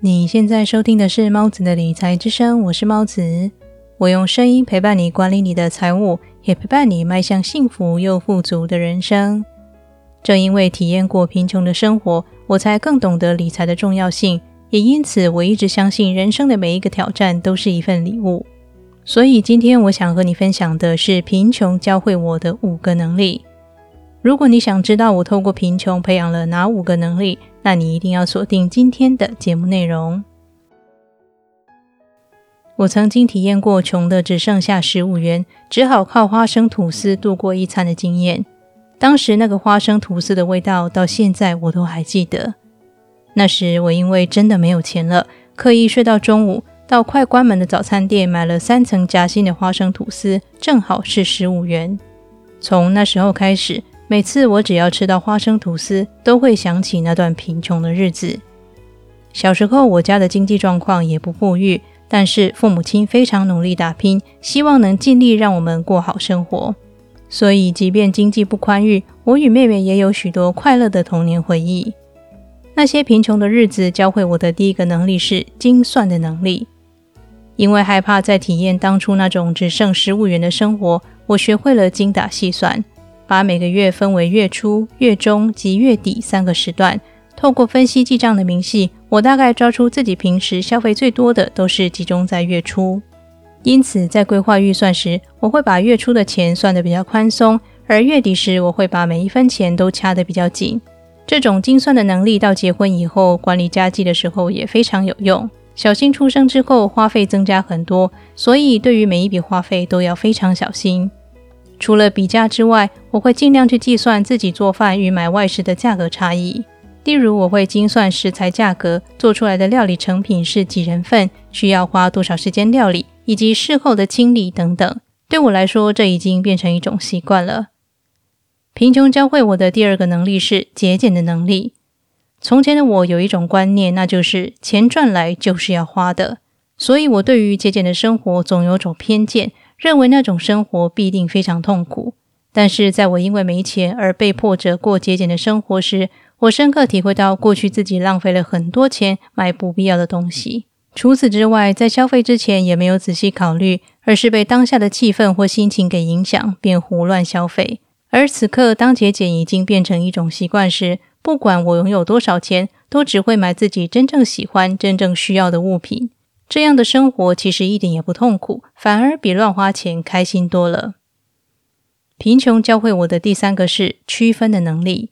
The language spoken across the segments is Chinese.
你现在收听的是猫子的理财之声，我是猫子，我用声音陪伴你管理你的财务，也陪伴你迈向幸福又富足的人生。正因为体验过贫穷的生活，我才更懂得理财的重要性，也因此我一直相信人生的每一个挑战都是一份礼物。所以今天我想和你分享的是贫穷教会我的五个能力。如果你想知道我透过贫穷培养了哪五个能力，那你一定要锁定今天的节目内容。我曾经体验过穷的只剩下十五元，只好靠花生吐司度过一餐的经验。当时那个花生吐司的味道，到现在我都还记得。那时我因为真的没有钱了，刻意睡到中午，到快关门的早餐店买了三层夹心的花生吐司，正好是十五元。从那时候开始。每次我只要吃到花生吐司，都会想起那段贫穷的日子。小时候，我家的经济状况也不富裕，但是父母亲非常努力打拼，希望能尽力让我们过好生活。所以，即便经济不宽裕，我与妹妹也有许多快乐的童年回忆。那些贫穷的日子教会我的第一个能力是精算的能力。因为害怕再体验当初那种只剩十五元的生活，我学会了精打细算。把每个月分为月初、月中及月底三个时段，透过分析记账的明细，我大概抓出自己平时消费最多的都是集中在月初。因此，在规划预算时，我会把月初的钱算得比较宽松，而月底时，我会把每一分钱都掐得比较紧。这种精算的能力，到结婚以后管理家计的时候也非常有用。小新出生之后，花费增加很多，所以对于每一笔花费都要非常小心。除了比价之外，我会尽量去计算自己做饭与买外食的价格差异。例如，我会精算食材价格，做出来的料理成品是几人份，需要花多少时间料理，以及事后的清理等等。对我来说，这已经变成一种习惯了。贫穷教会我的第二个能力是节俭的能力。从前的我有一种观念，那就是钱赚来就是要花的，所以我对于节俭的生活总有种偏见。认为那种生活必定非常痛苦，但是在我因为没钱而被迫着过节俭的生活时，我深刻体会到过去自己浪费了很多钱买不必要的东西。除此之外，在消费之前也没有仔细考虑，而是被当下的气氛或心情给影响，便胡乱消费。而此刻，当节俭已经变成一种习惯时，不管我拥有多少钱，都只会买自己真正喜欢、真正需要的物品。这样的生活其实一点也不痛苦，反而比乱花钱开心多了。贫穷教会我的第三个是区分的能力。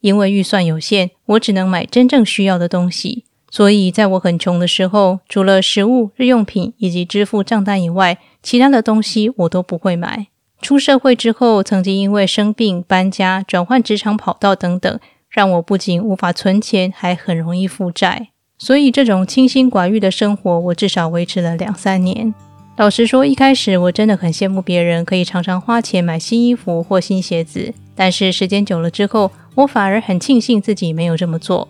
因为预算有限，我只能买真正需要的东西，所以在我很穷的时候，除了食物、日用品以及支付账单以外，其他的东西我都不会买。出社会之后，曾经因为生病、搬家、转换职场跑道等等，让我不仅无法存钱，还很容易负债。所以，这种清心寡欲的生活，我至少维持了两三年。老实说，一开始我真的很羡慕别人可以常常花钱买新衣服或新鞋子。但是时间久了之后，我反而很庆幸自己没有这么做。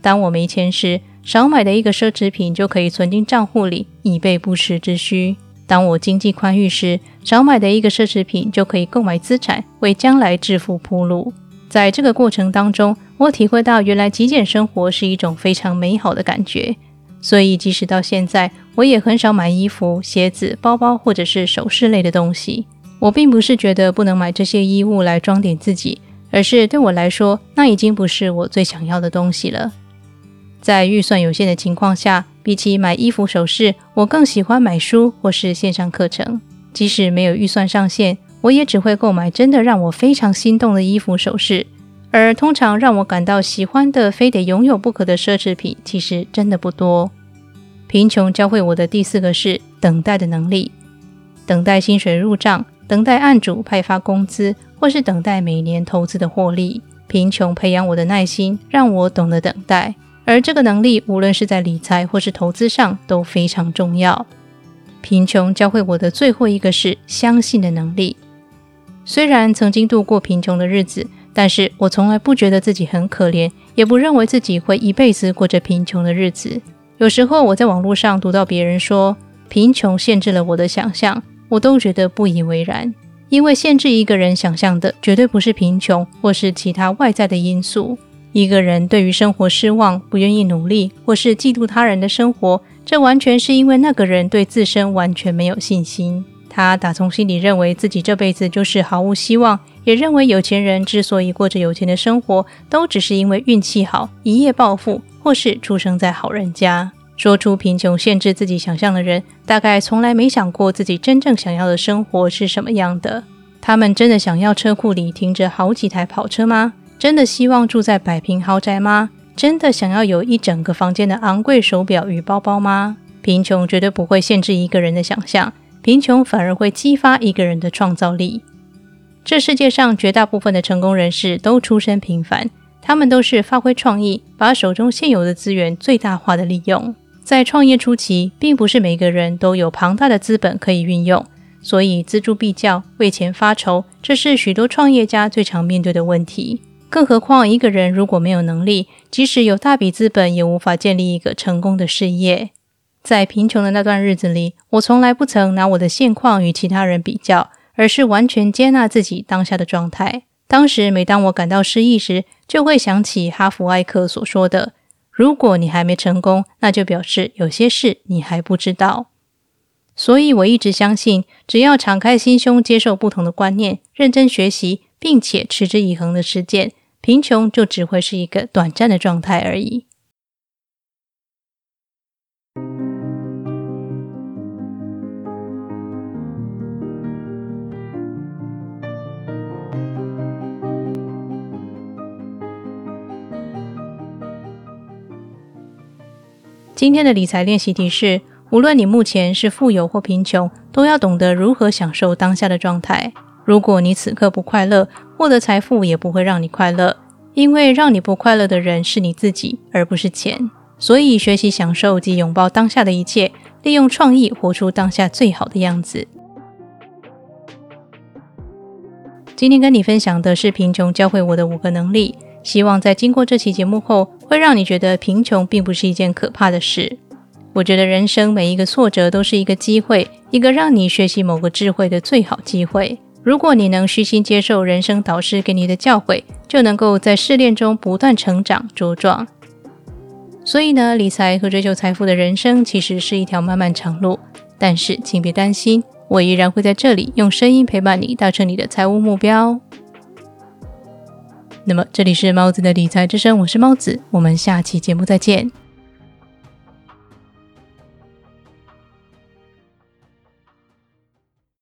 当我没钱时，少买的一个奢侈品就可以存进账户里，以备不时之需；当我经济宽裕时，少买的一个奢侈品就可以购买资产，为将来致富铺路。在这个过程当中，我体会到原来极简生活是一种非常美好的感觉。所以，即使到现在，我也很少买衣服、鞋子、包包或者是首饰类的东西。我并不是觉得不能买这些衣物来装点自己，而是对我来说，那已经不是我最想要的东西了。在预算有限的情况下，比起买衣服、首饰，我更喜欢买书或是线上课程。即使没有预算上限。我也只会购买真的让我非常心动的衣服首饰，而通常让我感到喜欢的、非得拥有不可的奢侈品，其实真的不多。贫穷教会我的第四个是等待的能力，等待薪水入账，等待案主派发工资，或是等待每年投资的获利。贫穷培养我的耐心，让我懂得等待，而这个能力无论是在理财或是投资上都非常重要。贫穷教会我的最后一个是相信的能力。虽然曾经度过贫穷的日子，但是我从来不觉得自己很可怜，也不认为自己会一辈子过着贫穷的日子。有时候我在网络上读到别人说贫穷限制了我的想象，我都觉得不以为然，因为限制一个人想象的绝对不是贫穷或是其他外在的因素，一个人对于生活失望，不愿意努力，或是嫉妒他人的生活，这完全是因为那个人对自身完全没有信心。他打从心里认为自己这辈子就是毫无希望，也认为有钱人之所以过着有钱的生活，都只是因为运气好，一夜暴富，或是出生在好人家。说出贫穷限制自己想象的人，大概从来没想过自己真正想要的生活是什么样的。他们真的想要车库里停着好几台跑车吗？真的希望住在百平豪宅吗？真的想要有一整个房间的昂贵手表与包包吗？贫穷绝对不会限制一个人的想象，贫穷反而会激发一个人的创造力。这世界上绝大部分的成功人士都出身平凡，他们都是发挥创意，把手中现有的资源最大化的利用。在创业初期，并不是每个人都有庞大的资本可以运用，所以锱铢必较、为钱发愁，这是许多创业家最常面对的问题。更何况，一个人如果没有能力，即使有大笔资本，也无法建立一个成功的事业。在贫穷的那段日子里，我从来不曾拿我的现况与其他人比较，而是完全接纳自己当下的状态。当时，每当我感到失意时，就会想起哈佛艾克所说的。如果你还没成功，那就表示有些事你还不知道。所以我一直相信，只要敞开心胸，接受不同的观念，认真学习，并且持之以恒的实践，贫穷就只会是一个短暂的状态而已。今天的理财练习题是：无论你目前是富有或贫穷，都要懂得如何享受当下的状态。如果你此刻不快乐，获得财富也不会让你快乐，因为让你不快乐的人是你自己，而不是钱。所以，学习享受及拥抱当下的一切，利用创意活出当下最好的样子。今天跟你分享的是贫穷教会我的五个能力。希望在经过这期节目后，会让你觉得贫穷并不是一件可怕的事。我觉得人生每一个挫折都是一个机会，一个让你学习某个智慧的最好机会。如果你能虚心接受人生导师给你的教诲，就能够在试炼中不断成长茁壮。所以呢，理财和追求财富的人生其实是一条漫漫长路。但是请别担心，我依然会在这里用声音陪伴你，达成你的财务目标。那么这里是猫子的理财之声，我是猫子，我们下期节目再见。